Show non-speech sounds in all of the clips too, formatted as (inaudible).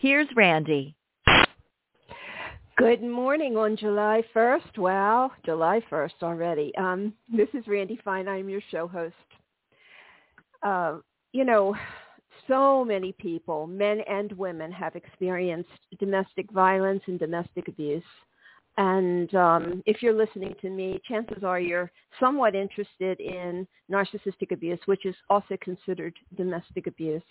here's Randi. Good morning on July 1st. Wow, July 1st already. Um, this is Randi Fine. I'm your show host. Uh, you know, so many people, men and women, have experienced domestic violence and domestic abuse. And um, if you're listening to me, chances are you're somewhat interested in narcissistic abuse, which is also considered domestic abuse.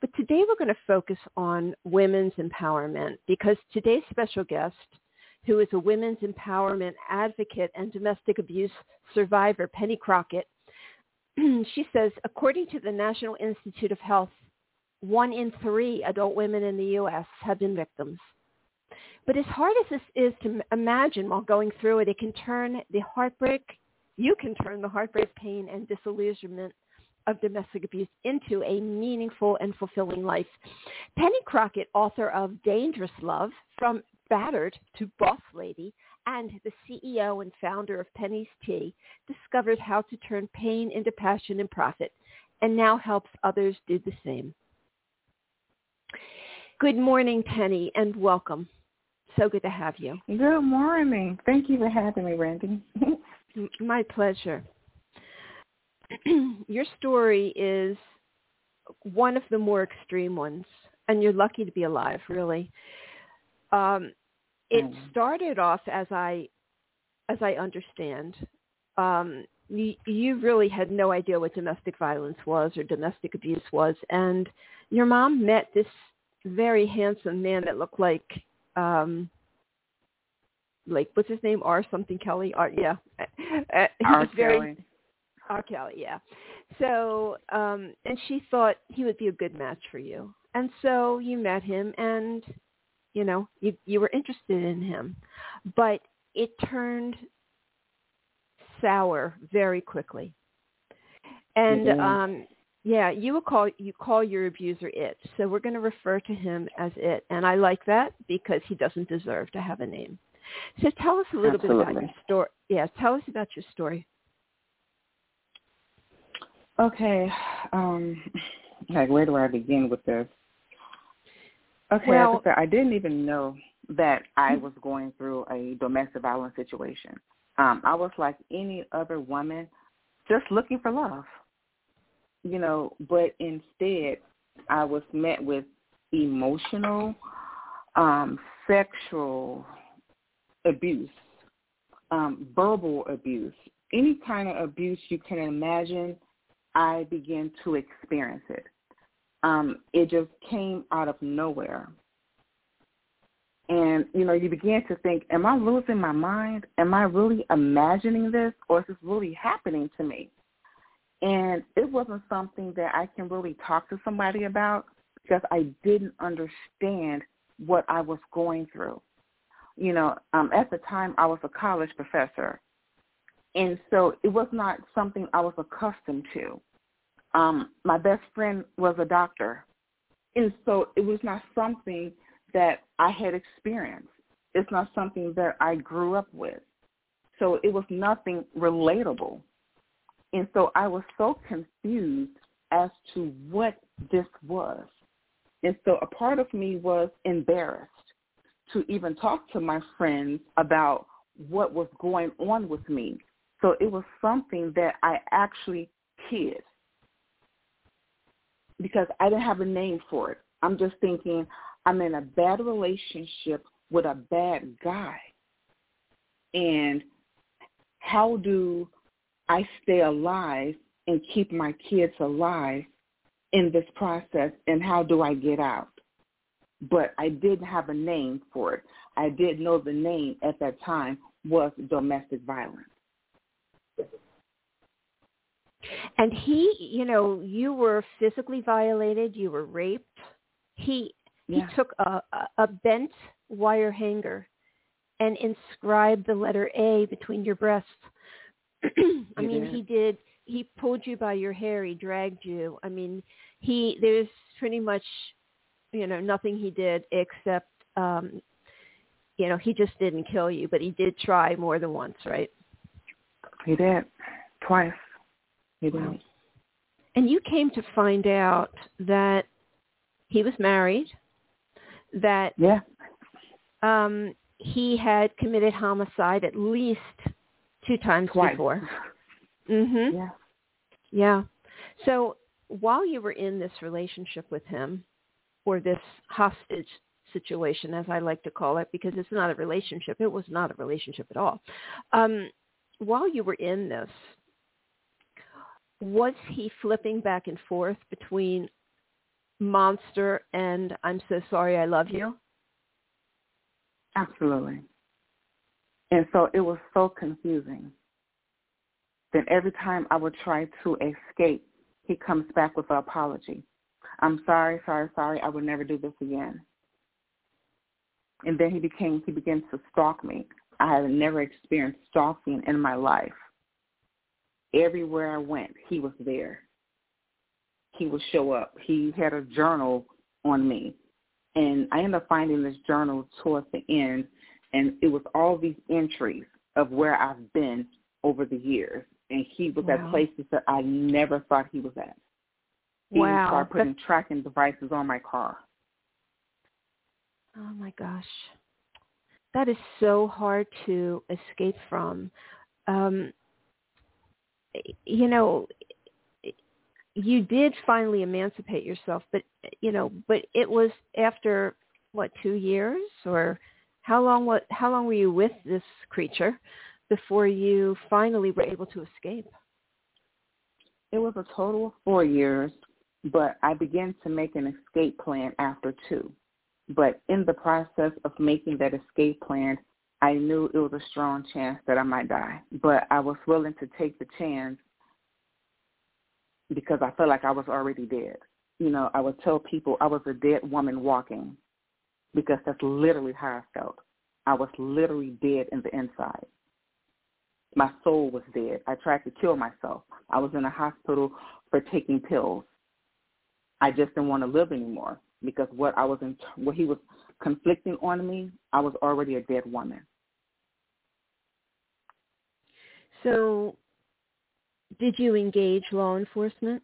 But today we're going to focus on women's empowerment because today's special guest, who is a women's empowerment advocate and domestic abuse survivor, Pennie Crockett, (clears throat) she says, according to the National Institute of Health, one in three adult women in the U.S. have been victims. But as hard as this is to imagine while going through it, it can turn the heartbreak, you can turn the heartbreak, pain, and disillusionment of domestic abuse into a meaningful and fulfilling life. Pennie Crockett, author of Dangerous Love, From Battered to Boss Lady, and the CEO and founder of Pennie's Tea, discovered how to turn pain into passion and profit, and now helps others do the same. Good morning, Pennie, and welcome. So good to have you. Good morning. Thank you for having me, Randi. (laughs) My pleasure. (clears throat) Your story is one of the more extreme ones, and you're lucky to be alive, really. Um, it mm. started off as I, as I understand, um, you, you really had no idea what domestic violence was or domestic abuse was, and your mom met this very handsome man that looked like um like what's his name? R something Kelly? R yeah. (laughs) R very, Kelly. R Kelly yeah. So um and she thought he would be a good match for you. And so you met him and you know you you were interested in him. But it turned sour very quickly. And mm-hmm. um yeah, you will call you call your abuser it. So we're going to refer to him as it, and I like that because he doesn't deserve to have a name. So tell us a little Absolutely. bit about your story. Yeah, tell us about your story. Okay, um, like where do I begin with this? Okay, well, I, I didn't even know that I was going through a domestic violence situation. Um, I was like any other woman, just looking for love you know, but instead I was met with emotional, um, sexual abuse, um, verbal abuse, any kind of abuse you can imagine, I began to experience it. Um, it just came out of nowhere. And, you know, you begin to think, am I losing my mind? Am I really imagining this or is this really happening to me? And it wasn't something that I can really talk to somebody about because I didn't understand what I was going through. You know, um, at the time I was a college professor. And so it was not something I was accustomed to. Um, my best friend was a doctor. And so it was not something that I had experienced. It's not something that I grew up with. So it was nothing relatable. And so I was so confused as to what this was. And so a part of me was embarrassed to even talk to my friends about what was going on with me. So it was something that I actually hid because I didn't have a name for it. I'm just thinking I'm in a bad relationship with a bad guy. And how do I stay alive and keep my kids alive in this process and how do I get out? But I didn't have a name for it. I did know the name at that time was domestic violence. And he, you know, you were physically violated, you were raped. He he took a, a bent wire hanger and inscribed the letter A between your breasts. (clears throat) I mean, did. he did. He pulled you by your hair. He dragged you. I mean, he there's pretty much, you know, nothing he did except, um, you know, he just didn't kill you, but he did try more than once, right? He did twice. He did. Wow. And you came to find out that he was married, that Yeah. um, he had committed homicide at least two times Twice. before. Mhm. Yeah. Yeah. So while you were in this relationship with him, or this hostage situation, as I like to call it, because it's not a relationship. It was not a relationship at all. Um, while you were in this, was he flipping back and forth between monster and I'm so sorry I love you? Absolutely. And so it was so confusing. Then every time I would try to escape, he comes back with an apology. I'm sorry, sorry, sorry. I would never do this again. And then he became he begins to stalk me. I had never experienced stalking in my life. Everywhere I went, he was there. He would show up. He had a journal on me. And I ended up finding this journal towards the end, and it was all these entries of where I've been over the years. And he was Wow. at places that I never thought he was at. Even Wow. started putting tracking devices on my car. Oh my gosh. That is so hard to escape from. Um, you know, you did finally emancipate yourself, but you know, but it was after what two years or how long? What how long were you with this creature before you finally were able to escape? It was a total of four years, but I began to make an escape plan after two. But in the process of making that escape plan, I knew it was a strong chance that I might die. But I was willing to take the chance because I felt like I was already dead. You know, I would tell people I was a dead woman walking because that's literally how I felt. I was literally dead in the inside. My soul was dead. I tried to kill myself. I was in a hospital for taking pills. I just didn't want to live anymore because what I was in, what he was conflicting on me, I was already a dead woman. So, did you engage law enforcement?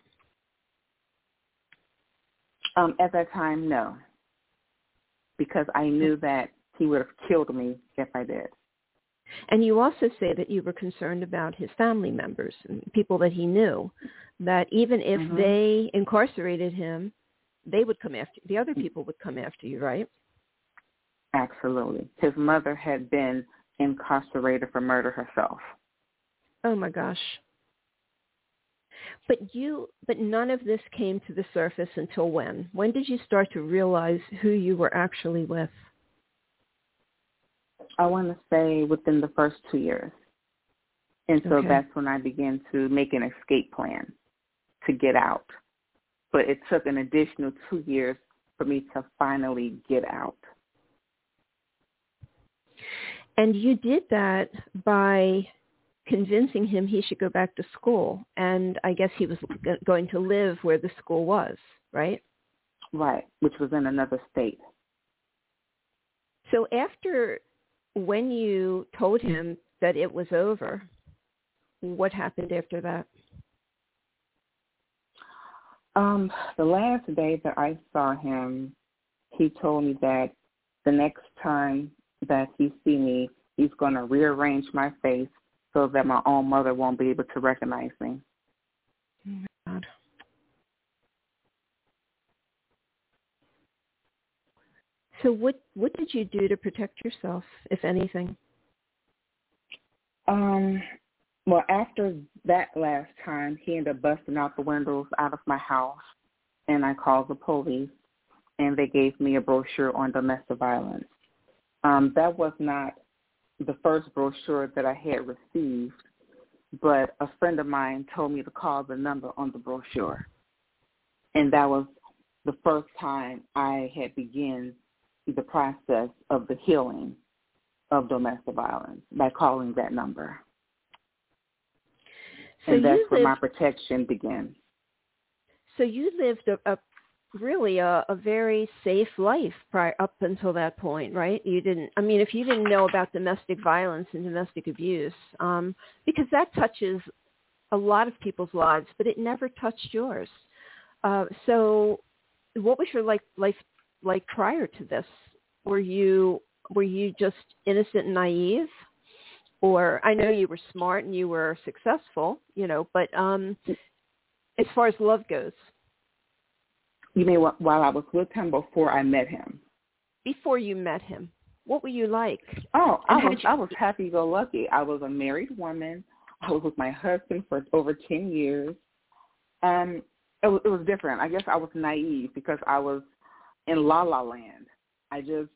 Um, at that time, no, because I knew that he would have killed me if I did. And you also say that you were concerned about his family members and people that he knew, that even if Mhm. they incarcerated him, they would come after the other people would come after you, right? Absolutely. His mother had been incarcerated for murder herself. Oh my gosh. But you but none of this came to the surface until when? When did you start to realize who you were actually with? I want to say within the first two years. And so Okay. that's when I began to make an escape plan to get out. But it took an additional two years for me to finally get out. And you did that by convincing him he should go back to school. And I guess he was going to live where the school was, right? Right, which was in another state. So after when you told him that it was over, what happened after that? Um, the last day that I saw him, he told me that the next time that he see me, he's going to rearrange my face so that my own mother won't be able to recognize me. Oh my God. So what what did you do to protect yourself, if anything? Um, well, after that last time, he ended up busting out the windows out of my house, and I called the police, and they gave me a brochure on domestic violence. Um, that was not the first brochure that I had received, but a friend of mine told me to call the number on the brochure, and that was the first time I had begun the process of the healing of domestic violence by calling that number. So and that's where my protection began. So you lived a, a really a, a very safe life prior up until that point, right? You didn't. I mean, if you didn't know about domestic violence and domestic abuse, um, because that touches a lot of people's lives, but it never touched yours. Uh, so, what was your life life like prior to this? Were you were you just innocent and naive? Or I know you were smart and you were successful, you know, but um as far as love goes. You mean while I was with him before I met him? Before you met him. What were you like? Oh, I was you... I was happy go lucky. I was a married woman. I was with my husband for over 10 years. Um it was, it was different. I guess I was naive because I was in la la land. I just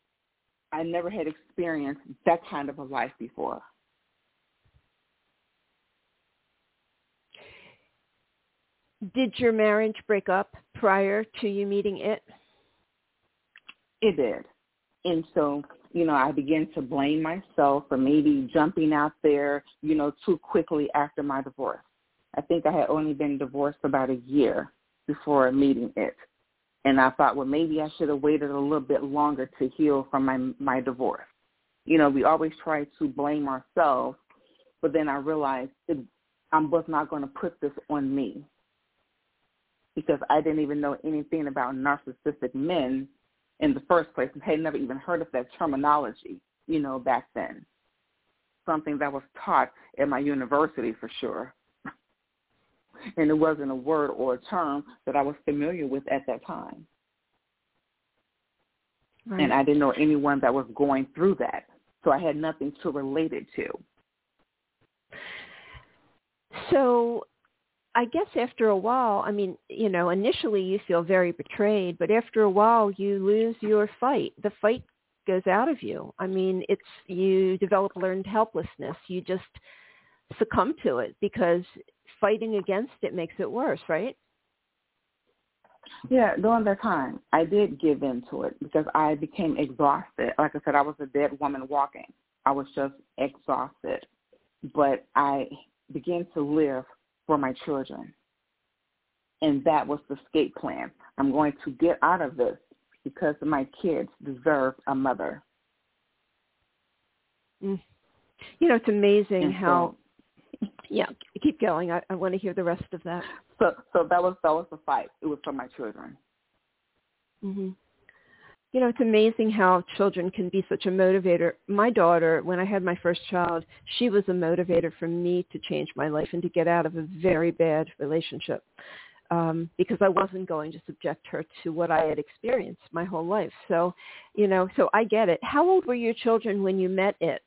I never had experienced that kind of a life before. Did your marriage break up prior to you meeting it? It did. And so, you know, I began to blame myself for maybe jumping out there, you know, too quickly after my divorce. I think I had only been divorced about a year before meeting it. And I thought, well, maybe I should have waited a little bit longer to heal from my my divorce. You know, we always try to blame ourselves, but then I realized it, I was not going to put this on me because I didn't even know anything about narcissistic men in the first place and had never even heard of that terminology, you know, back then. Something that was taught at my university for sure and it wasn't a word or a term that I was familiar with at that time. Right. And I didn't know anyone that was going through that. So I had nothing to relate it to. So I guess after a while, I mean, you know, initially you feel very betrayed, but after a while you lose your fight. The fight goes out of you. I mean, it's you develop learned helplessness. You just succumb to it because fighting against it makes it worse, right? Yeah, during that time, I did give in to it because I became exhausted. Like I said, I was a dead woman walking. I was just exhausted. But I began to live for my children. And that was the escape plan. I'm going to get out of this because my kids deserve a mother. Mm. You know, it's amazing and how yeah, keep going. I, I want to hear the rest of that. So, so that was that was the fight. It was for my children. Mhm. You know, it's amazing how children can be such a motivator. My daughter, when I had my first child, she was a motivator for me to change my life and to get out of a very bad relationship. Um, because I wasn't going to subject her to what I had experienced my whole life. So, you know, so I get it. How old were your children when you met it?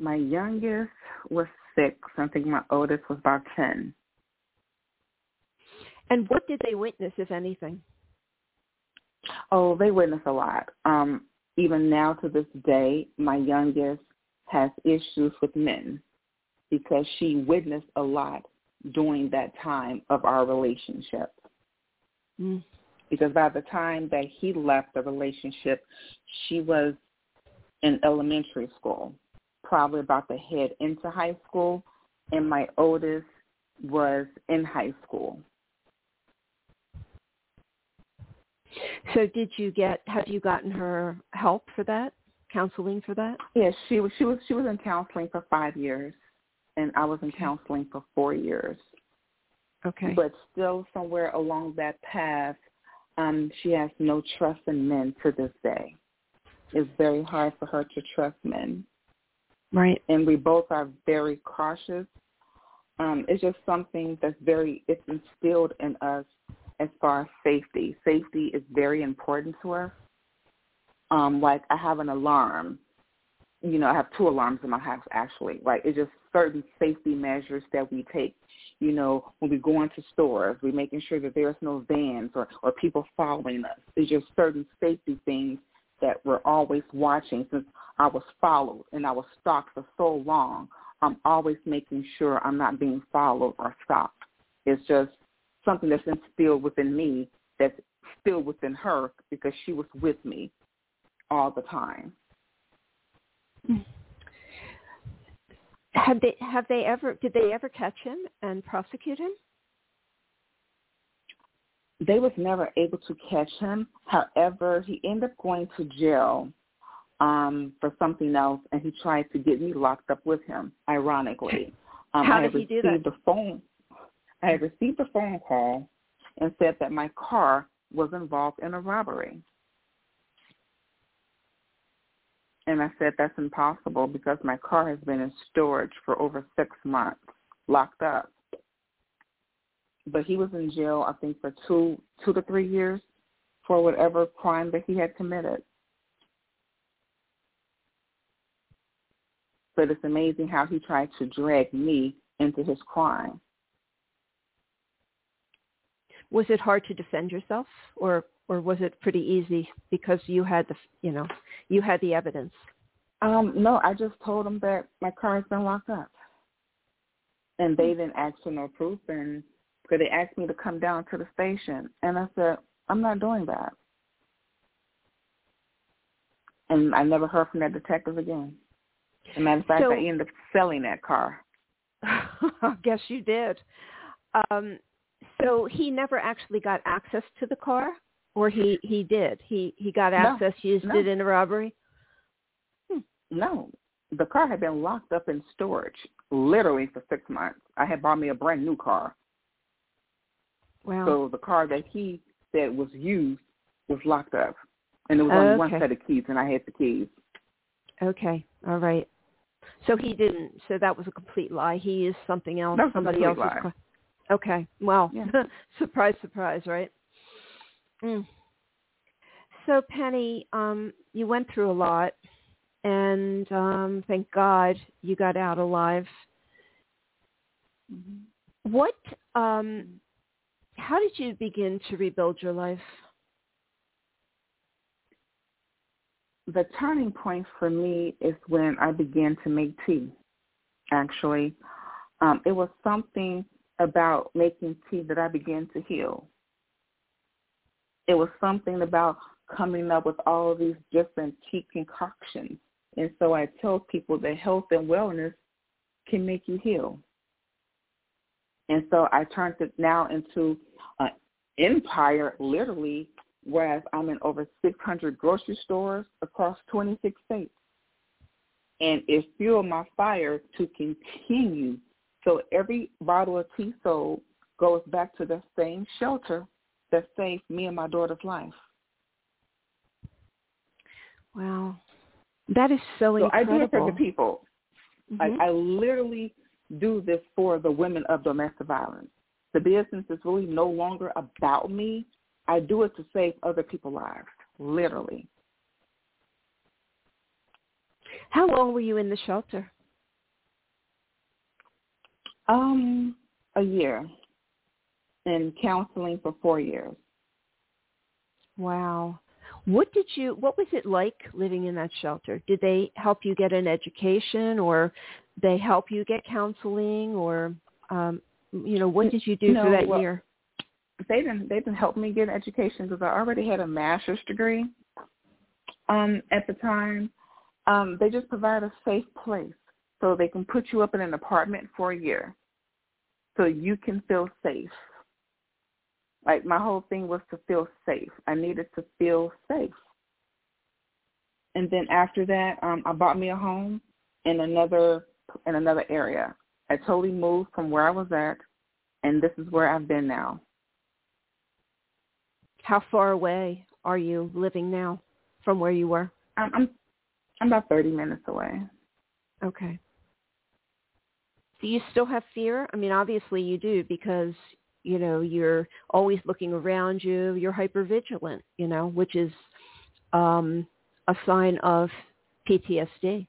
My youngest was six. I think my oldest was about 10. And what did they witness, if anything? Oh, they witnessed a lot. Um, even now to this day, my youngest has issues with men because she witnessed a lot during that time of our relationship. Mm. Because by the time that he left the relationship, she was in elementary school probably about to head into high school, and my oldest was in high school. So did you get have you gotten her help for that? Counseling for that? Yes, she was she was she was in counseling for 5 years and I was in counseling for 4 years. Okay. But still somewhere along that path um she has no trust in men to this day. It's very hard for her to trust men. Right. And we both are very cautious. Um, it's just something that's very, it's instilled in us as far as safety. Safety is very important to us. Um, like I have an alarm. You know, I have two alarms in my house actually. Like it's just certain safety measures that we take. You know, when we go into stores, we're making sure that there's no vans or, or people following us. It's just certain safety things that we're always watching since I was followed and I was stalked for so long. I'm always making sure I'm not being followed or stalked. It's just something that's instilled within me that's still within her because she was with me all the time. Have they have they ever did they ever catch him and prosecute him? They was never able to catch him. However, he ended up going to jail um, for something else, and he tried to get me locked up with him. Ironically, (laughs) um, how I did he do that? The phone. I had received a phone call and said that my car was involved in a robbery. And I said that's impossible because my car has been in storage for over six months, locked up. But he was in jail, I think, for two two to three years for whatever crime that he had committed. But it's amazing how he tried to drag me into his crime. Was it hard to defend yourself, or or was it pretty easy because you had the you know you had the evidence? Um, no, I just told them that my car has been locked up, and they didn't ask for no proof, and because they asked me to come down to the station, and I said I'm not doing that, and I never heard from that detective again. As a matter of fact, so, I ended up selling that car. (laughs) I guess you did. Um, so he never actually got access to the car, or he he did. He he got access, no, used no. it in a robbery. Hmm. No, the car had been locked up in storage literally for six months. I had bought me a brand new car. Wow. So the car that he said was used was locked up, and there was only okay. one set of keys, and I had the keys. Okay. All right. So he didn't. So that was a complete lie. He used something else. Somebody else's lie. car. Okay. Well, Yeah. (laughs) surprise, surprise, right? Mm. So Pennie, um, you went through a lot, and um, thank God you got out alive. Mm-hmm. What? Um, how did you begin to rebuild your life? The turning point for me is when I began to make tea. Actually, um, it was something about making tea that I began to heal. It was something about coming up with all these different tea concoctions. And so I tell people that health and wellness can make you heal. And so I turned it now into an empire, literally, whereas I'm in over 600 grocery stores across 26 states. And it fueled my fire to continue. So every bottle of tea sold goes back to the same shelter that saved me and my daughter's life. Wow. That is so, So I do it for the people. Mhm. I, I literally do this for the women of domestic violence. The business is really no longer about me. I do it to save other people's lives, literally. How long were you in the shelter? Um, a year, and counseling for four years. Wow. What did you what was it like living in that shelter? Did they help you get an education or they help you get counseling or um you know, what did you do No, for that well, year? They didn't. They didn't help me get an education because I already had a master's degree. Um, at the time, um, they just provide a safe place so they can put you up in an apartment for a year, so you can feel safe. Like my whole thing was to feel safe. I needed to feel safe. And then after that, um, I bought me a home in another in another area. I totally moved from where I was at, and this is where I've been now. How far away are you living now from where you were? I'm I'm, I'm about thirty minutes away. Okay. Do you still have fear? I mean, obviously you do because, you know, you're always looking around you. You're hyper vigilant, you know, which is um, a sign of PTSD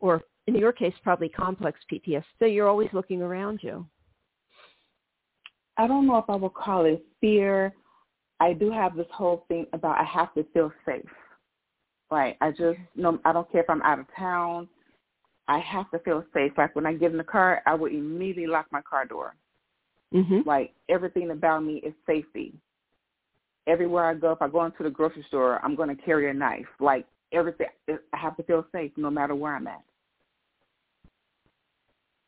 or in your case, probably complex PTSD. So you're always looking around you. I don't know if I would call it fear. I do have this whole thing about I have to feel safe. Right. I just no I don't care if I'm out of town. I have to feel safe. Like when I get in the car, I would immediately lock my car door. Mm-hmm. Like everything about me is safety. Everywhere I go, if I go into the grocery store, I'm going to carry a knife. Like everything, I have to feel safe no matter where I'm at.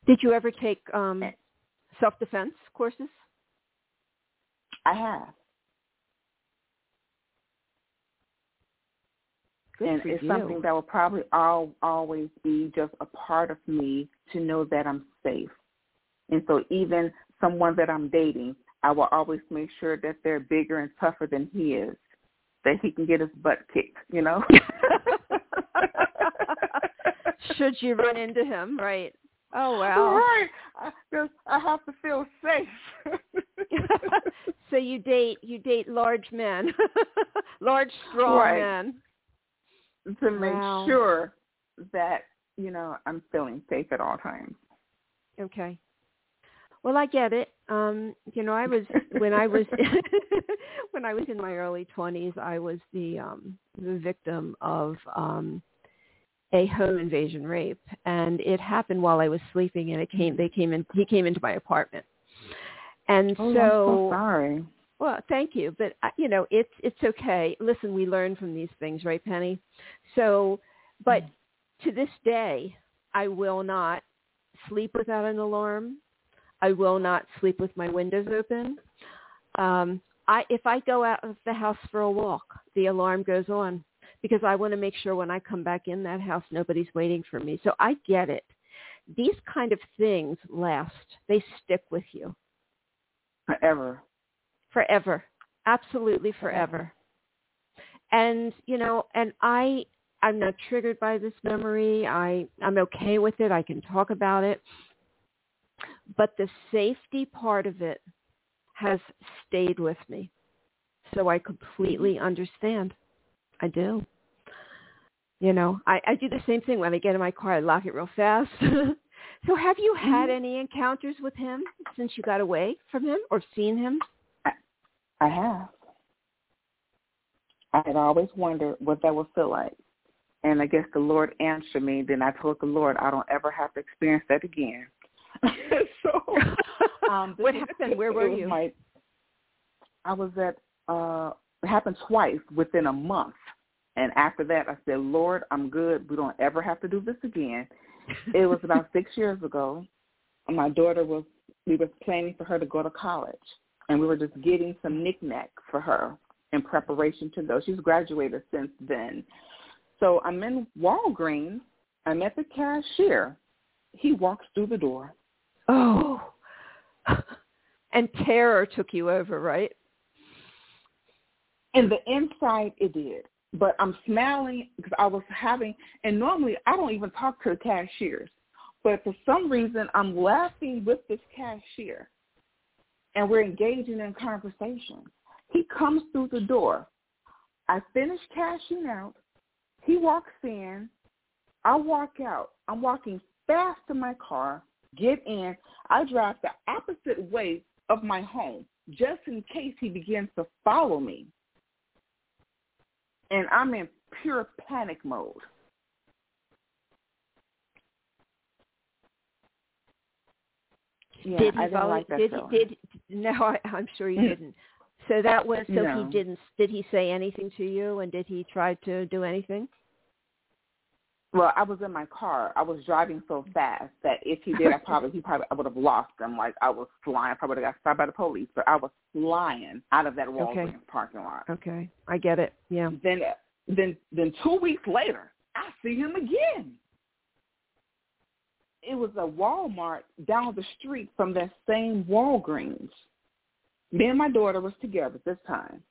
Did you ever take um, self-defense courses? I have. Good and it's you. something that will probably all, always be just a part of me to know that I'm safe. And so even someone that I'm dating, I will always make sure that they're bigger and tougher than he is, that he can get his butt kicked, you know? (laughs) Should you run into him, right? Oh wow! Right, I, just, I have to feel safe. (laughs) so you date you date large men, (laughs) large strong Right. men. to make Wow. sure that you know I'm feeling safe at all times. Okay. Well, I get it. Um, you know, I was when I was (laughs) (laughs) when I was in my early twenties, I was the um, the victim of um, a home invasion rape, and it happened while I was sleeping. And it came they came in he came into my apartment, and Oh, I'm so so sorry. Well, thank you, but uh, you know, it's it's okay. Listen, we learn from these things, right, Pennie? So, but to this day, I will not sleep without an alarm. I will not sleep with my windows open. Um, I if I go out of the house for a walk, the alarm goes on because I want to make sure when I come back in that house, nobody's waiting for me. So I get it. These kind of things last. They stick with you Forever. forever absolutely forever and you know and i i'm not triggered by this memory i i'm okay with it i can talk about it but the safety part of it has stayed with me so i completely mm-hmm. understand i do you know i i do the same thing when i get in my car i lock it real fast (laughs) so have you had mm-hmm. any encounters with him since you got away from him or seen him I have. I had always wondered what that would feel like. And I guess the Lord answered me. Then I told the Lord I don't ever have to experience that again. (laughs) so um, (laughs) what happened? Where were you? My, I was at. uh It happened twice within a month, and after that, I said, "Lord, I'm good. We don't ever have to do this again." It was about six (laughs) years ago. My daughter was. We were planning for her to go to college, and we were just getting some knickknacks for her in preparation to go. She's graduated since then. So I'm in Walgreens. I'm at the cashier. He walks through the door. Oh. (laughs) And terror took you over, right? And the inside it did. But I'm smiling because I was having, and normally I don't even talk to the cashiers. But for some reason, I'm laughing with this cashier. And we're engaging in conversation. He comes through the door. I finish cashing out. He walks in. I walk out. I'm walking fast to my car, get in. I drive the opposite way of my home just in case he begins to follow me. And I'm in pure panic mode. Yeah, did he I didn't follow? like that did feeling. he? Did no? I, I'm sure you Mm. didn't. So that was so No. he didn't. Did he say anything to you? And did he try to do anything? Well, I was in my car. I was driving so fast that if he did, I (laughs) probably he probably I would have lost him. Like I was flying. I probably would have got stopped by the police. But I was flying out of that Walgreens Okay. parking lot. Okay, I get it. Yeah. Then, then, then two weeks later, I see him again. It was a Walmart down the street from that same Walgreens. Me and my daughter was together this time.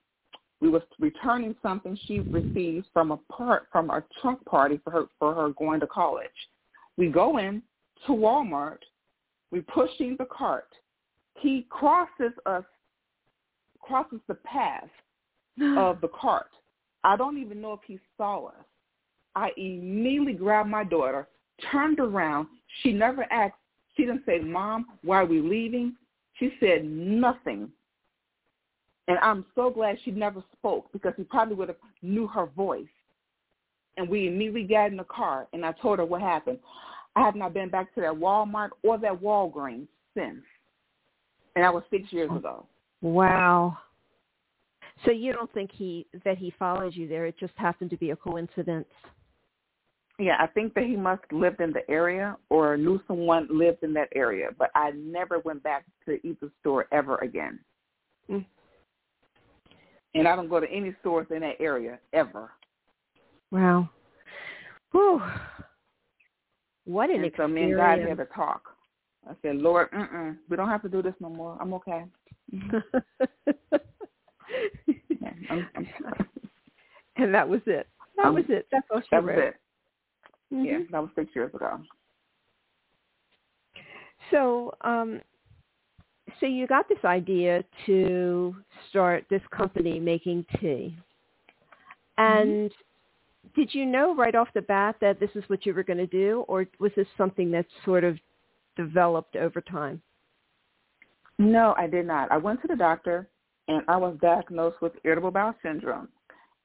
We was returning something she received from a part from a trunk party for her for her going to college. We go in to Walmart. We pushing the cart. He crosses us, crosses the path (sighs) of the cart. I don't even know if he saw us. I immediately grabbed my daughter, turned around. She never asked. She didn't say, Mom, why are we leaving? She said nothing. And I'm so glad she never spoke because he probably would have knew her voice. And we immediately got in the car and I told her what happened. I have not been back to that Walmart or that Walgreens since. And that was six years ago. Wow. So you don't think he that he followed you there? It just happened to be a coincidence. Yeah, I think that he must have lived in the area or knew someone lived in that area, but I never went back to either store ever again. Mm. And I don't go to any stores in that area ever. Wow. Whew. What an and experience. So me and God had to talk. I said, Lord, mm-mm, we don't have to do this no more. I'm okay. (laughs) I'm, I'm (laughs) and that was it. That um, was it. That's all she That wrote. was it. Mm-hmm. Yeah, that was six years ago. So, um, so you got this idea to start this company making tea, and mm-hmm. did you know right off the bat that this is what you were going to do, or was this something that sort of developed over time? No, I did not. I went to the doctor and I was diagnosed with irritable bowel syndrome.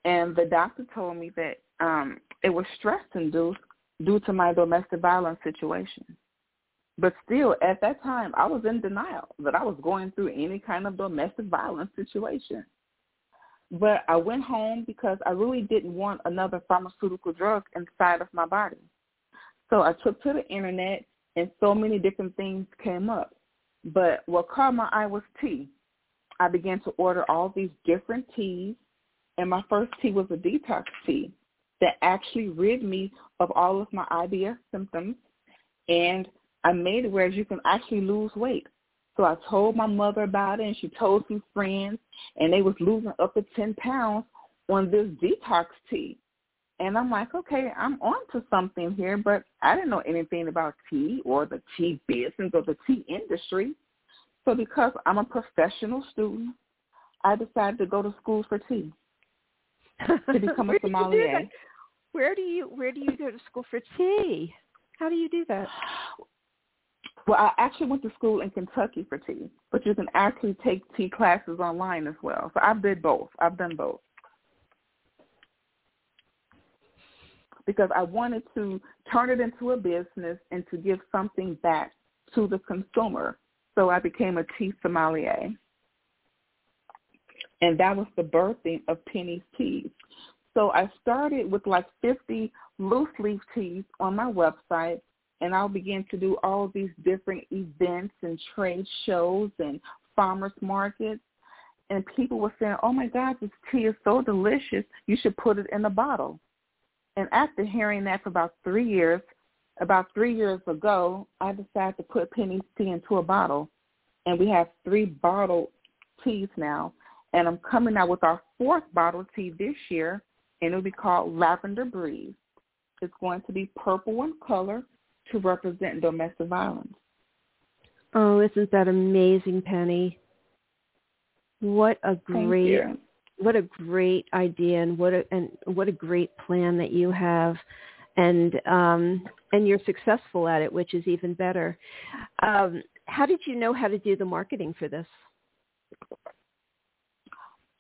And the doctor told me that um, it was stress induced due to my domestic violence situation. But still, at that time, I was in denial that I was going through any kind of domestic violence situation. But I went home because I really didn't want another pharmaceutical drug inside of my body. So I took to the internet and so many different things came up. But what caught my eye was tea. I began to order all these different teas, and my first tea was a detox tea that actually rid me of all of my IBS symptoms, and I made it where you can actually lose weight. So I told my mother about it, and she told some friends, and they was losing up to 10 pounds on this detox tea. And I'm like, okay, I'm on to something here, but I didn't know anything about tea or the tea business or the tea industry. So because I'm a professional student, I decided to go to school for tea to (laughs) become a sommelier. Where do you where do you go to school for tea? How do you do that? (sighs) Well, I actually went to school in Kentucky for tea, but you can actually take tea classes online as well. So I've did both. I've done both. Because I wanted to turn it into a business and to give something back to the consumer so I became a tea sommelier. And that was the birthing of Pennie's Teas. So I started with like 50 loose leaf teas on my website, and I'll begin to do all these different events and trade shows and farmers markets. And people were saying, oh my God, this tea is so delicious. You should put it in a bottle. And after hearing that for about three years, about three years ago, I decided to put Pennie's tea into a bottle, and we have three bottled teas now. And I'm coming out with our fourth bottle tea this year, and it'll be called Lavender Breeze. It's going to be purple in color to represent domestic violence. Oh, isn't that amazing, Pennie? What a great what a great idea and what a and what a great plan that you have and um, and you're successful at it, which is even better. Um, how did you know how to do the marketing for this?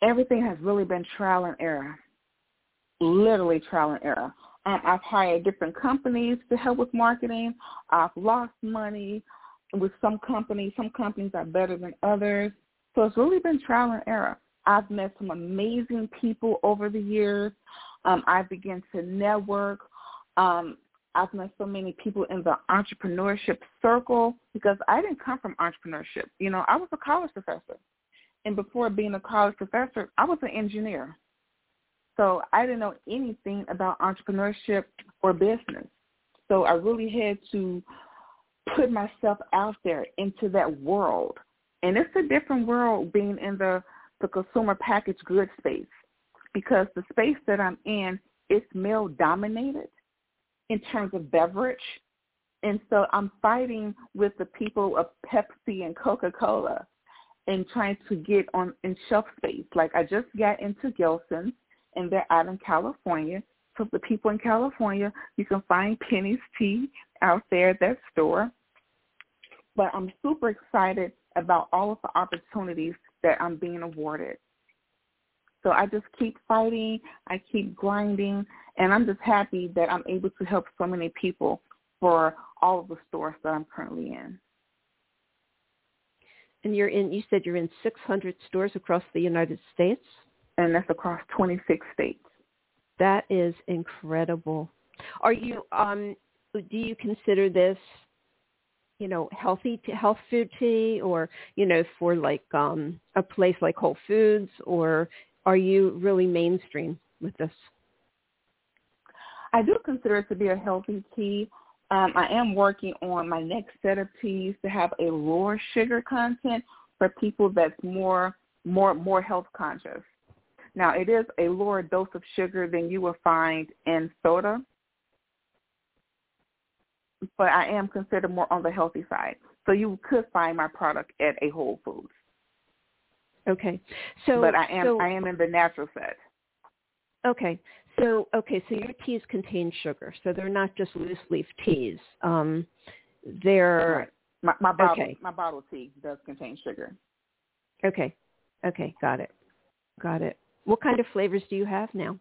Everything has really been trial and error, literally trial and error. Um, I've hired different companies to help with marketing. I've lost money with some companies. Some companies are better than others. So it's really been trial and error. I've met some amazing people over the years. Um, I began to network um, I've met so many people in the entrepreneurship circle because I didn't come from entrepreneurship. You know, I was a college professor. And before being a college professor, I was an engineer. So I didn't know anything about entrepreneurship or business. So I really had to put myself out there into that world. And it's a different world being in the, the consumer packaged goods space because the space that I'm in is male dominated in terms of beverage. And so I'm fighting with the people of Pepsi and Coca-Cola and trying to get on in shelf space. Like I just got into Gelson's and they're out in California. So the people in California, you can find Pennie's Tea out there at that store. But I'm super excited about all of the opportunities that I'm being awarded. So I just keep fighting, I keep grinding, and I'm just happy that I'm able to help so many people for all of the stores that I'm currently in. And you're in. You said you're in 600 stores across the United States. And that's across 26 states. That is incredible. Are you? Um, do you consider this, you know, healthy to health food tea, or you know, for like um, a place like Whole Foods, or are you really mainstream with this? I do consider it to be a healthy tea. Um, I am working on my next set of teas to have a lower sugar content for people that's more more more health conscious. Now it is a lower dose of sugar than you will find in soda, but I am considered more on the healthy side. So you could find my product at a Whole Foods. Okay. So But I am so, I am in the natural set. Okay. So okay, so your teas contain sugar, so they're not just loose leaf teas. Um, they're. My, my bottle Okay. my bottle tea does contain sugar. okay. Okay, got it, got it. What kind of flavors do you have now?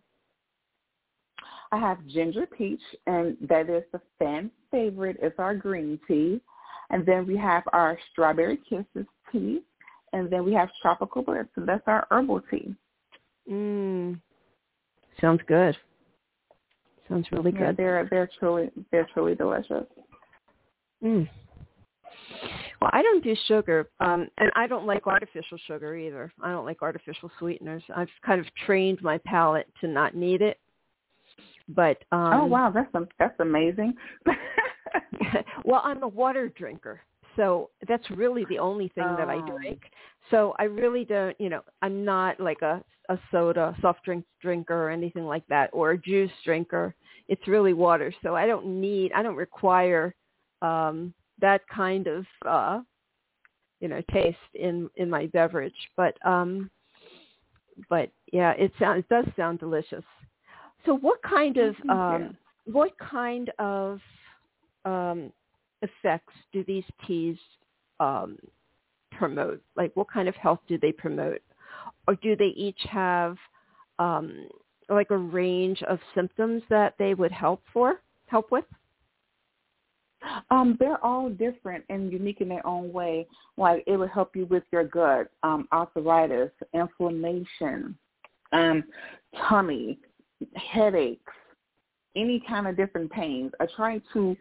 I have ginger peach, and that is the fan favorite. It's our green tea, and then we have our strawberry kisses tea, and then we have tropical bliss, and that's our herbal tea. Mm. Sounds good. Sounds really Yeah, good. they're they're truly they're truly delicious. Mm. Well, I don't do sugar, um, and I don't like artificial sugar either. I don't like artificial sweeteners. I've kind of trained my palate to not need it. But um, oh wow, that's that's amazing. (laughs) (laughs) well, I'm a water drinker, so that's really the only thing that I Oh. drink. So I really don't, you know, I'm not like a a soda, soft drink drinker or anything like that, or a juice drinker. It's really water. So I don't need, I don't require um, that kind of, uh, you know, taste in in my beverage. But um, but yeah, it sounds it does sound delicious. So what kind of um, what kind of um, effects do these teas um, promote? Like, what kind of health do they promote, or do they each have um, like a range of symptoms that they would help for help with? Um, they're all different and unique in their own way. Like it will help you with your gut, um, arthritis, inflammation, um, tummy, headaches, any kind of different pains. I try to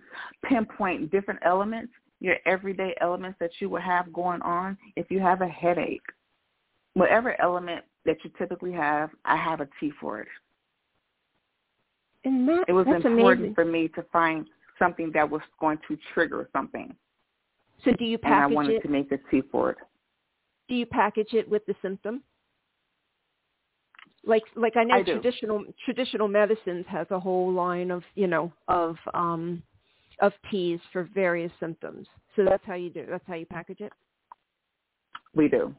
pinpoint different elements, your everyday elements that you will have going on. If you have a headache, whatever element that you typically have, I have a tea for it. And that, It was important amazing. for me to find something that was going to trigger something. So do you package it? and I wanted it? to make a tea for it. Do you package it with the symptom? Like like I know I do. traditional Traditional Medicinals has a whole line of you know of um of teas for various symptoms. So that's how you do. it. That's how you package it. We do,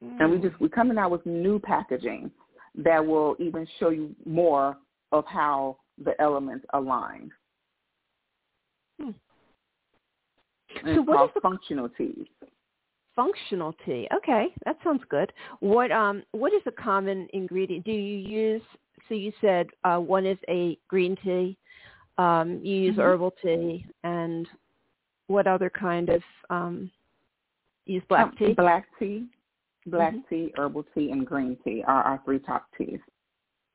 and we Mm. just we're coming out with new packaging that will even show you more of how the elements align. Hmm. And So what is the- functional tea? functional tea. Okay, that sounds good. What um what is a common ingredient? Do you use? So you said uh, one is a green tea. Um, you use Mhm. herbal tea, and what other kind of um, use black Um, tea? Black tea, black Mhm. tea, herbal tea, and green tea are our three top teas.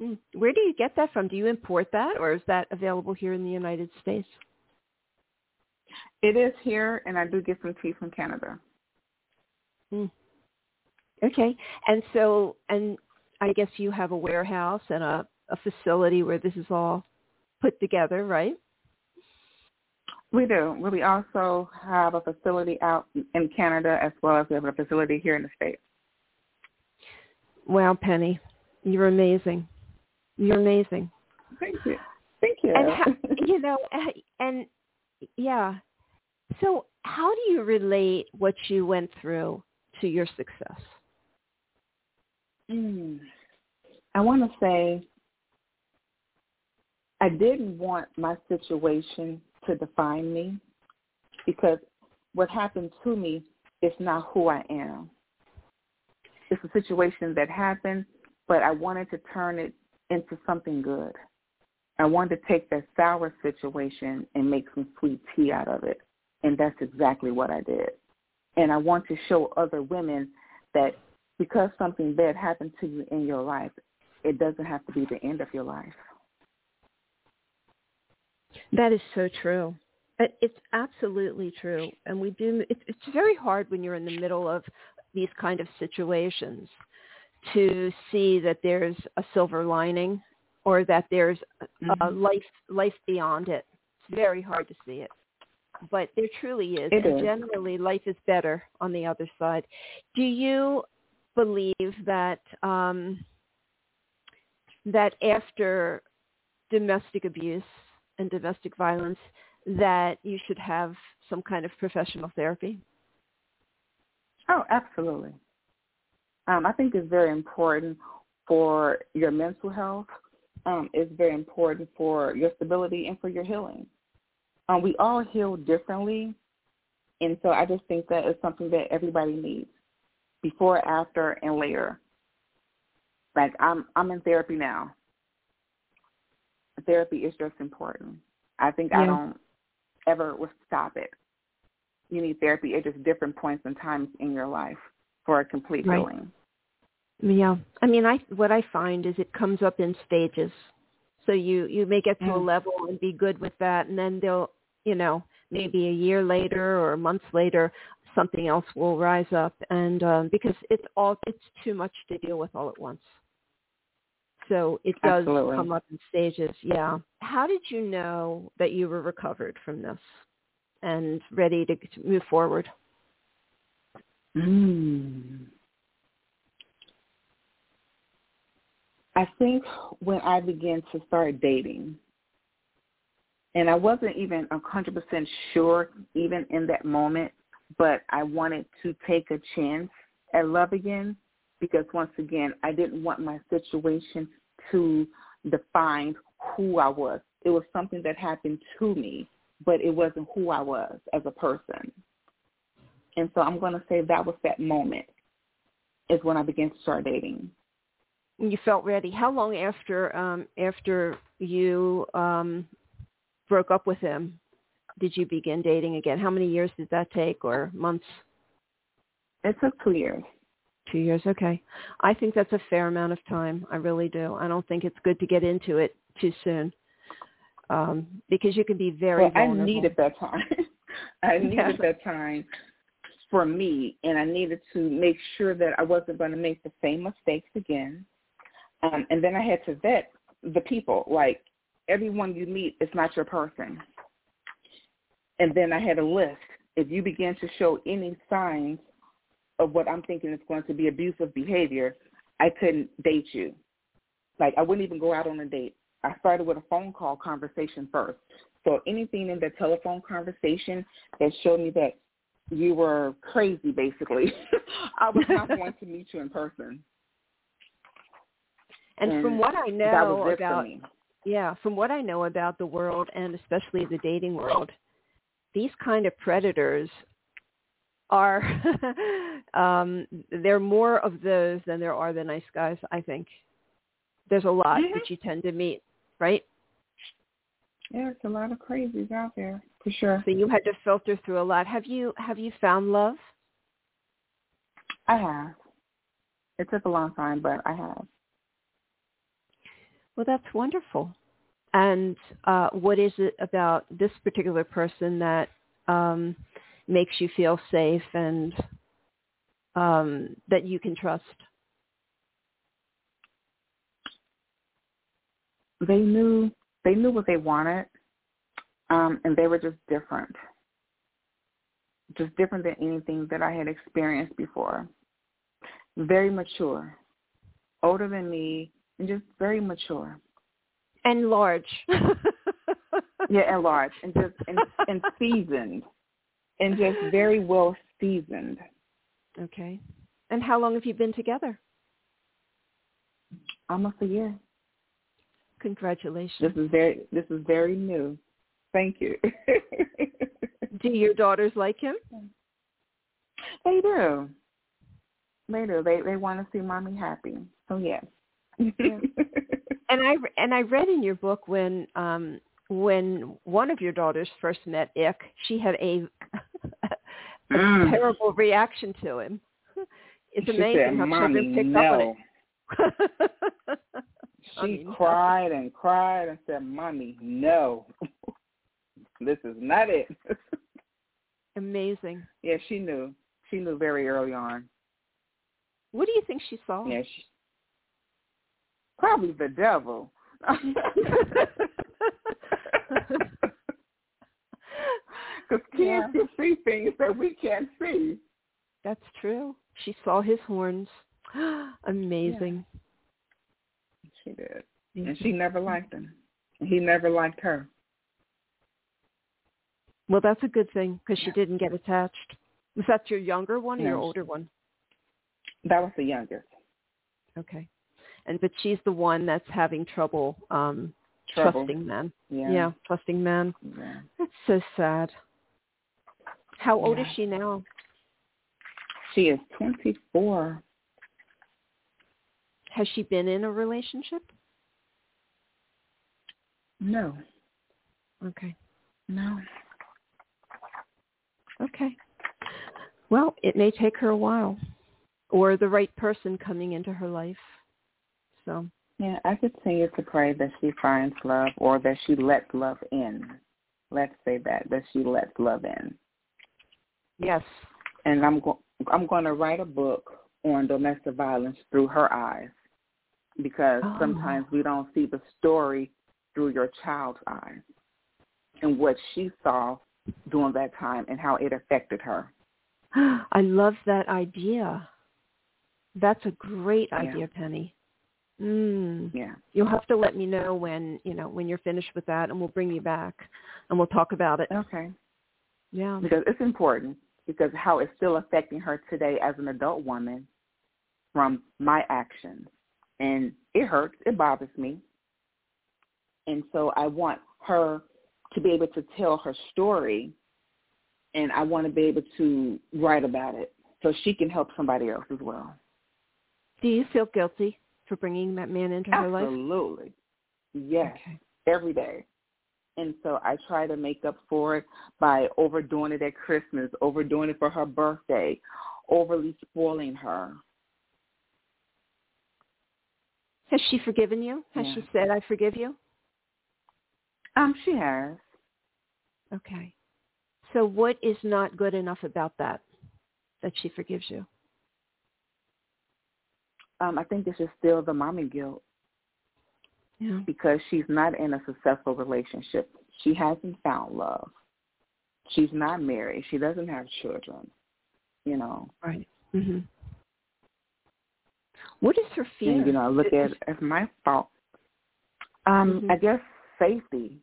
Mm. Where do you get that from? Do you import that, or is that available here in the United States? It is here, and I do get some tea from Canada. Mm. Okay, and so and I guess you have a warehouse and a, a facility where this is all put together, right? We do. We also have a facility out in Canada as well as we have a facility here in the States. Wow, Pennie, you're amazing. You're amazing. Thank you. Thank you. And how, (laughs) you know, and yeah. So, how do you relate what you went through to your success? Mm. I want to say I didn't want my situation to define me because what happened to me is not who I am. It's a situation that happened, but I wanted to turn it into something good. I wanted to take that sour situation and make some sweet tea out of it. And that's exactly what I did. And I want to show other women that because something bad happened to you in your life, it doesn't have to be the end of your life. That is so true. Uh, it's absolutely true, and we do. It's, it's very hard when you're in the middle of these kind of situations to see that there's a silver lining or that there's mm-hmm. a life life beyond it. It's very hard to see it, but there truly is. It and is. generally, life is better on the other side. Do you believe that um, that after domestic abuse and domestic violence, that you should have some kind of professional therapy? Oh, absolutely. Um, I think it's very important for your mental health. Um, it's very important for your stability and for your healing. Um, we all heal differently, and so I just think that is something that everybody needs before, after, and later. Like I'm, I'm in therapy now. Therapy is just important. I think yeah. I don't ever stop it. You need therapy at just different points and times in your life for a complete right. healing. Yeah. I mean, I what I find is it comes up in stages. So you you may get to mm. a level and be good with that and then they'll, you know, maybe a year later or months later something else will rise up and um because it's all it's too much to deal with all at once. So it does Absolutely. come up in stages. Yeah. How did you know that you were recovered from this and ready to, to move forward? Mm. I think when I began to start dating, and I wasn't even a 100% sure even in that moment, but I wanted to take a chance at love again because once again, I didn't want my situation to define who I was. It was something that happened to me, but it wasn't who I was as a person. And so I'm going to say that was that moment is when I began to start dating. You felt ready. How long after um, after you um, broke up with him did you begin dating again? How many years did that take, or months? It took two years. Two years, okay. I think that's a fair amount of time. I really do. I don't think it's good to get into it too soon um, because you can be very well, vulnerable. I needed that time. (laughs) I needed Yeah. that time for me, and I needed to make sure that I wasn't going to make the same mistakes again. Um, and then I had to vet the people. Like everyone you meet is not your person. And then I had a list. If you begin to show any signs of what I'm thinking is going to be abusive behavior, I couldn't date you. Like I wouldn't even go out on a date. I started with a phone call conversation first. So anything in the telephone conversation that showed me that you were crazy, basically, (laughs) I was not (laughs) going to meet you in person. And, And from what I know was it for about yeah, from what I know about the world and especially the dating world, these kind of predators are (laughs) um there are more of those than there are the nice guys, I think. There's a lot Mhm. that you tend to meet, right? Yeah, it's a lot of crazies out there for sure. So you had to filter through a lot. Have you have you found love? I have. It took a long time, but I have. Well, that's wonderful. And uh, what is it about this particular person that um, makes you feel safe and um, that you can trust? They knew they knew what they wanted, um, and they were just different. Just different than anything that I had experienced before. Very mature, older than me, and just very mature. And large. (laughs) Yeah, and large, and just and, and seasoned, and just very well seasoned. Okay. And how long have you been together? Almost a year. Congratulations. This is very this is very new. Thank you. (laughs) Do your daughters like him? they do. They do. They they want to see mommy happy. So yes. Yeah. (laughs) And I and I read in your book when um when one of your daughters first met Ick, she had a (laughs) a Mm. terrible reaction to him. It's She amazing said, how Mommy, children pick no. up on it. (laughs) She mean, no. cried and cried and said, Mommy, no. this is not it. Amazing. yeah, she knew. She knew very early on. What do you think she saw? Yeah, she, probably the devil. (laughs) Because kids Yeah. can see things that we can't see. That's true. She saw his horns. (gasps) Amazing. She did. And she never liked him. He never liked her. Well, that's a good thing because she didn't get attached. Was that your younger one or your older one? That was the youngest. Okay. And but she's the one that's having trouble um Trouble. trusting men. Yeah. Yeah, trusting men. Yeah. That's so sad. How old is she now? She is 24. Has she been in a relationship? No. Okay. No. Okay. Well, it may take her a while or the right person coming into her life. So, Yeah, I continue to pray that she finds love or that she lets love in. Let's say that, that she lets love in. yes. And I'm go- I'm going to write a book on domestic violence through her eyes because Oh. sometimes we don't see the story through your child's eyes and what she saw during that time and how it affected her. (gasps) I love that idea. That's a great Yeah. idea, Pennie. Mm. Yeah. You'll have to let me know when, you know, when you're finished with that and we'll bring you back and we'll talk about it. Okay. Yeah. Because it's important because how it's still affecting her today as an adult woman from my actions. And it hurts. It bothers me. And so I want her to be able to tell her story and I want to be able to write about it so she can help somebody else as well. Do you feel guilty for bringing that man into her life? Absolutely. Yes. Okay. every day. And so I try to make up for it by overdoing it at Christmas, overdoing it for her birthday, overly spoiling her. Has she forgiven you? Has Yeah. she said, I forgive you? Um, she has. Okay. So what is not good enough about that, that she forgives you? Um, I think it's just still the mommy guilt Yeah. because she's not in a successful relationship. She hasn't found love. She's not married. She doesn't have children. You know. Right. hmm What is her fear? And you know, I look at as my fault. Um, Mhm. I guess safety.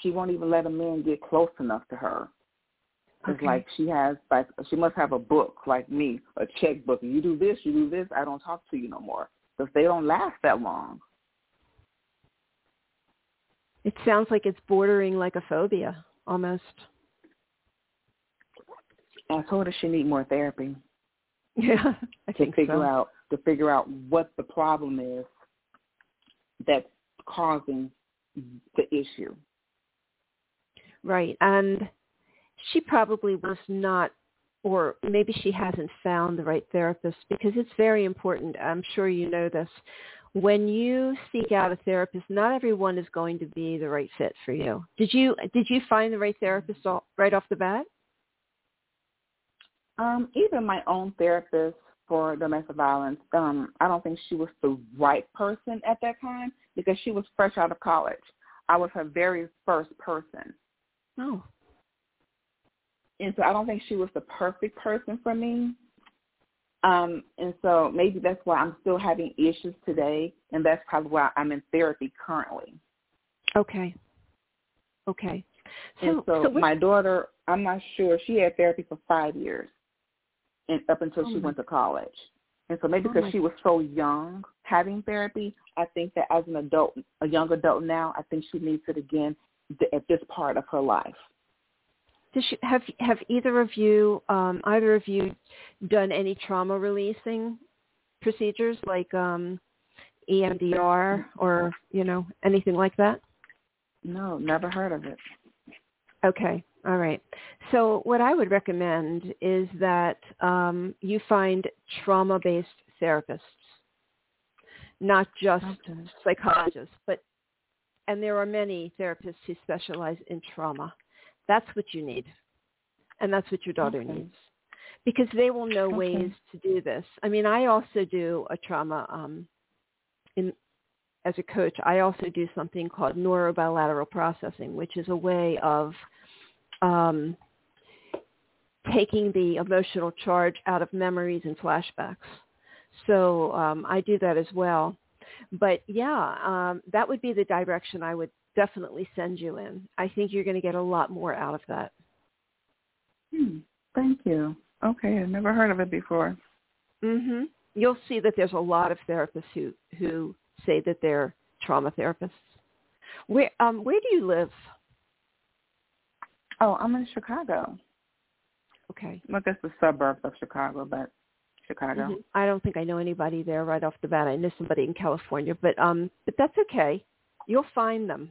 She won't even let a man get close enough to her. It's Okay. like she has like she must have a book like me, a checkbook. You do this, you do this. I don't talk to you no more because they don't last that long. It sounds like it's bordering like a phobia almost. I told her she need more therapy (laughs) Yeah, I to think figure so. out to figure out what the problem is that's causing the issue. Right. And she probably was not or maybe she hasn't found the right therapist because it's very important. I'm sure you know this. When you seek out a therapist, not everyone is going to be the right fit for you. Did you did you find the right therapist all, right off the bat? Um, even my own therapist for domestic violence, um, I don't think she was the right person at that time because she was fresh out of college. I was her very first person. Oh. And so I don't think she was the perfect person for me. Um, and so maybe that's why I'm still having issues today, and that's probably why I'm in therapy currently. Okay. Okay. and so, what- my daughter, I'm not sure, she had therapy for five years, and up until Oh she went to college. And so maybe Oh because she was so young having therapy, I think that as an adult, a young adult now, I think she needs it again at this part of her life. Does she, have have either of you, um, either of you, done any trauma releasing procedures like um, EMDR or you know anything like that? No, never heard of it. Okay, All right. So what I would recommend is that um, you find trauma-based therapists, not just okay. psychologists, but and there are many therapists who specialize in trauma. That's what you need, and that's what your daughter okay. needs, because they will know okay. ways to do this. I mean, I also do a trauma um, in as a coach. I also do something called neurobilateral processing, which is a way of um, taking the emotional charge out of memories and flashbacks. So um, I do that as well. But yeah, um, that would be the direction I would definitely send you in. I think you're going to get a lot more out of that. Hmm. Thank you. Okay, I've never heard of it before. Mhm. You'll see that there's a lot of therapists who who say that they're trauma therapists. Where um where do you live? Oh, I'm in Chicago. Okay. I guess the suburbs of Chicago, but Chicago. Mm-hmm. I don't think I know anybody there right off the bat. I know somebody in California, but um, but that's okay. You'll find them.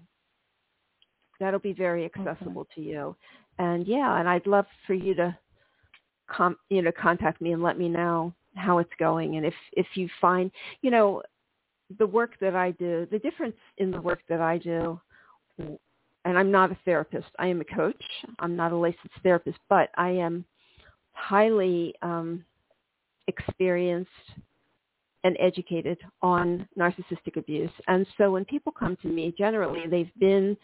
That'll be very accessible okay. to you, and yeah, and I'd love for you to com you know contact me and let me know how it's going, and if if you find you know the work that I do, the difference in the work that I do and I'm not a therapist. I am a coach. I'm not a licensed therapist, but I am highly um, experienced and educated on narcissistic abuse. And so when people come to me, generally they've been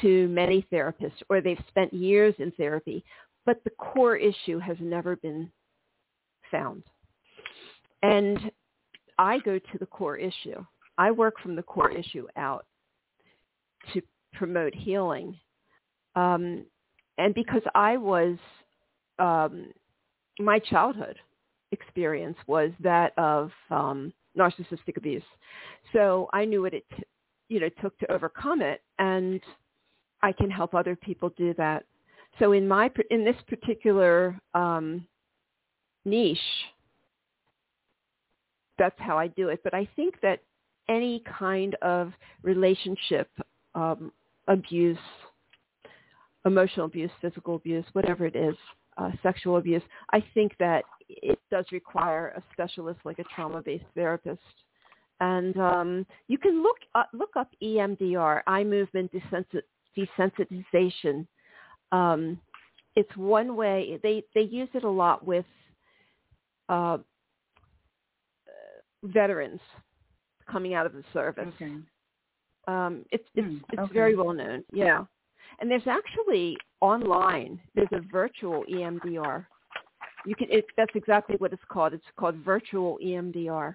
to many therapists or they've spent years in therapy, but the core issue has never been found. And I go to the core issue. I work from the core issue out to promote healing. Um, and because I was, um, my childhood experience was that of um, narcissistic abuse. So I knew what it, t- you know, took to overcome it, and I can help other people do that. So in my in this particular um, niche, that's how I do it. But I think that any kind of relationship um, abuse, emotional abuse, physical abuse, whatever it is, uh, sexual abuse, I think that it does require a specialist like a trauma-based therapist. And um, you can look uh, look up EMDR, eye movement desensitization. Um, it's one way they they use it a lot with uh, veterans coming out of the service. Okay. Um, it's it's mm, it's okay. very well known. Yeah, and there's actually online. There's a virtual EMDR. You can. It, that's exactly what it's called. It's called virtual EMDR,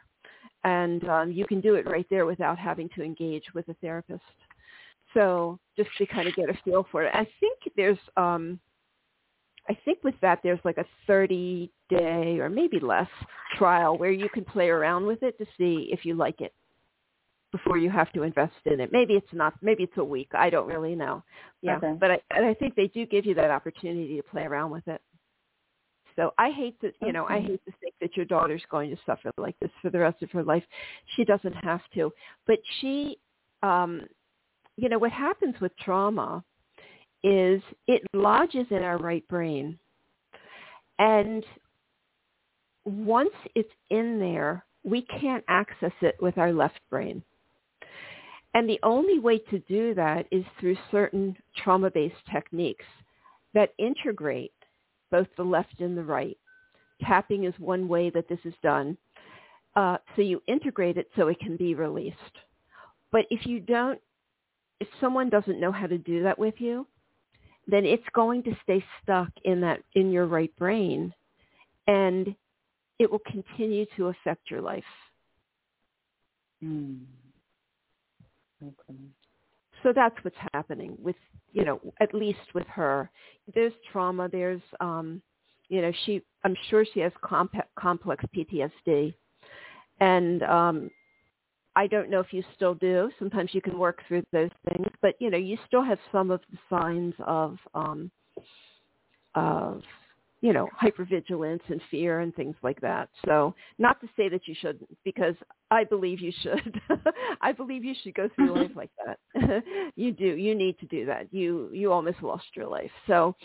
and um, you can do it right there without having to engage with a therapist. So just to kind of get a feel for it, I think there's. Um, I think with that there's like a 30 day or maybe less trial where you can play around with it to see if you like it before you have to invest in it. Maybe it's not. Maybe it's a week. I don't really know. Yeah, okay. but I, and I think they do give you that opportunity to play around with it. So I hate to, you know, I hate to think that your daughter's going to suffer like this for the rest of her life. She doesn't have to, but she, um, you know, what happens with trauma is it lodges in our right brain, and once it's in there, we can't access it with our left brain. And the only way to do that is through certain trauma-based techniques that integrate both the left and the right. Tapping is one way that this is done. Uh, so you integrate it so it can be released. But if you don't, if someone doesn't know how to do that with you, then it's going to stay stuck in that in your right brain, and it will continue to affect your life. Mm. Okay. So that's what's happening with, you know, at least with her. There's trauma. There's, um, you know, she. I'm sure she has comp- complex PTSD, and um, I don't know if you still do. Sometimes you can work through those things, but you know, you still have some of the signs of um, of you know, hypervigilance and fear and things like that. So not to say that you shouldn't, because I believe you should. (laughs) I believe you should go through life like that. (laughs) you do. You need to do that. You you almost lost your life. So,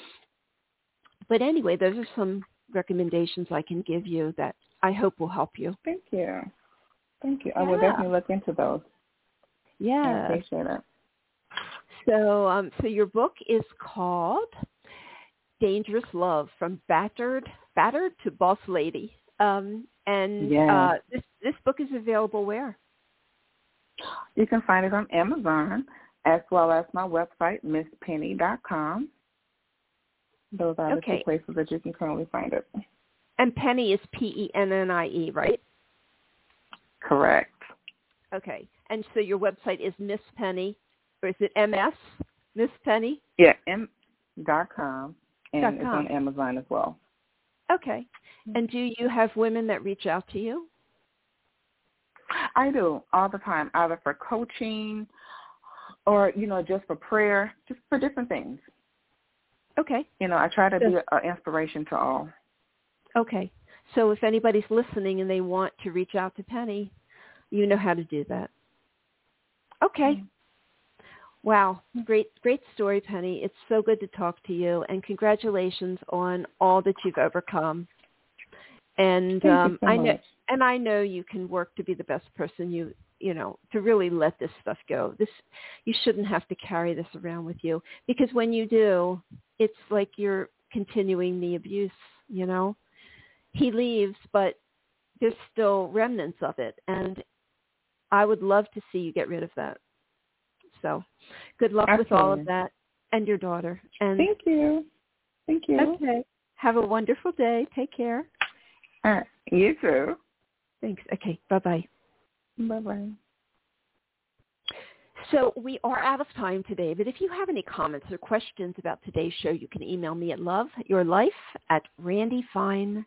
but anyway, those are some recommendations I can give you that I hope will help you. Thank you. Thank you. I will definitely look into those. Yeah. I appreciate it. So, um, so your book is called Dangerous Love from Battered Battered to Boss Lady. Um, and yes. uh, this this book is available where? You can find it on Amazon as well as my website, misspennie.com. Those are okay. the two places that you can currently find it. And Pennie is P-E-N-N-I-E, right? Correct. Okay. And so your website is Miss Pennie, or is it MS? Miss Pennie? Yeah, M dot com. And dot it's on Amazon as well. Okay. And do you have women that reach out to you? I do all the time, either for coaching or, you know, just for prayer, just for different things. Okay. You know, I try to be an inspiration to all. Okay. So if anybody's listening and they want to reach out to Pennie, you know how to do that. Okay. Mm-hmm. Wow. Great great story, Pennie. It's so good to talk to you and congratulations on all that you've overcome. And um so I know much. and I know you can work to be the best person you you know, to really let this stuff go. This you shouldn't have to carry this around with you because when you do, it's like you're continuing the abuse, you know. He leaves, but there's still remnants of it and I would love to see you get rid of that. So, good luck with all of that and your daughter. And Thank you. Thank you. okay. Have a wonderful day. Take care. Right. You too. Thanks. Okay. Bye-bye. Bye-bye. So we are out of time today, but if you have any comments or questions about today's show, you can email me at loveyourlife at randifine.com.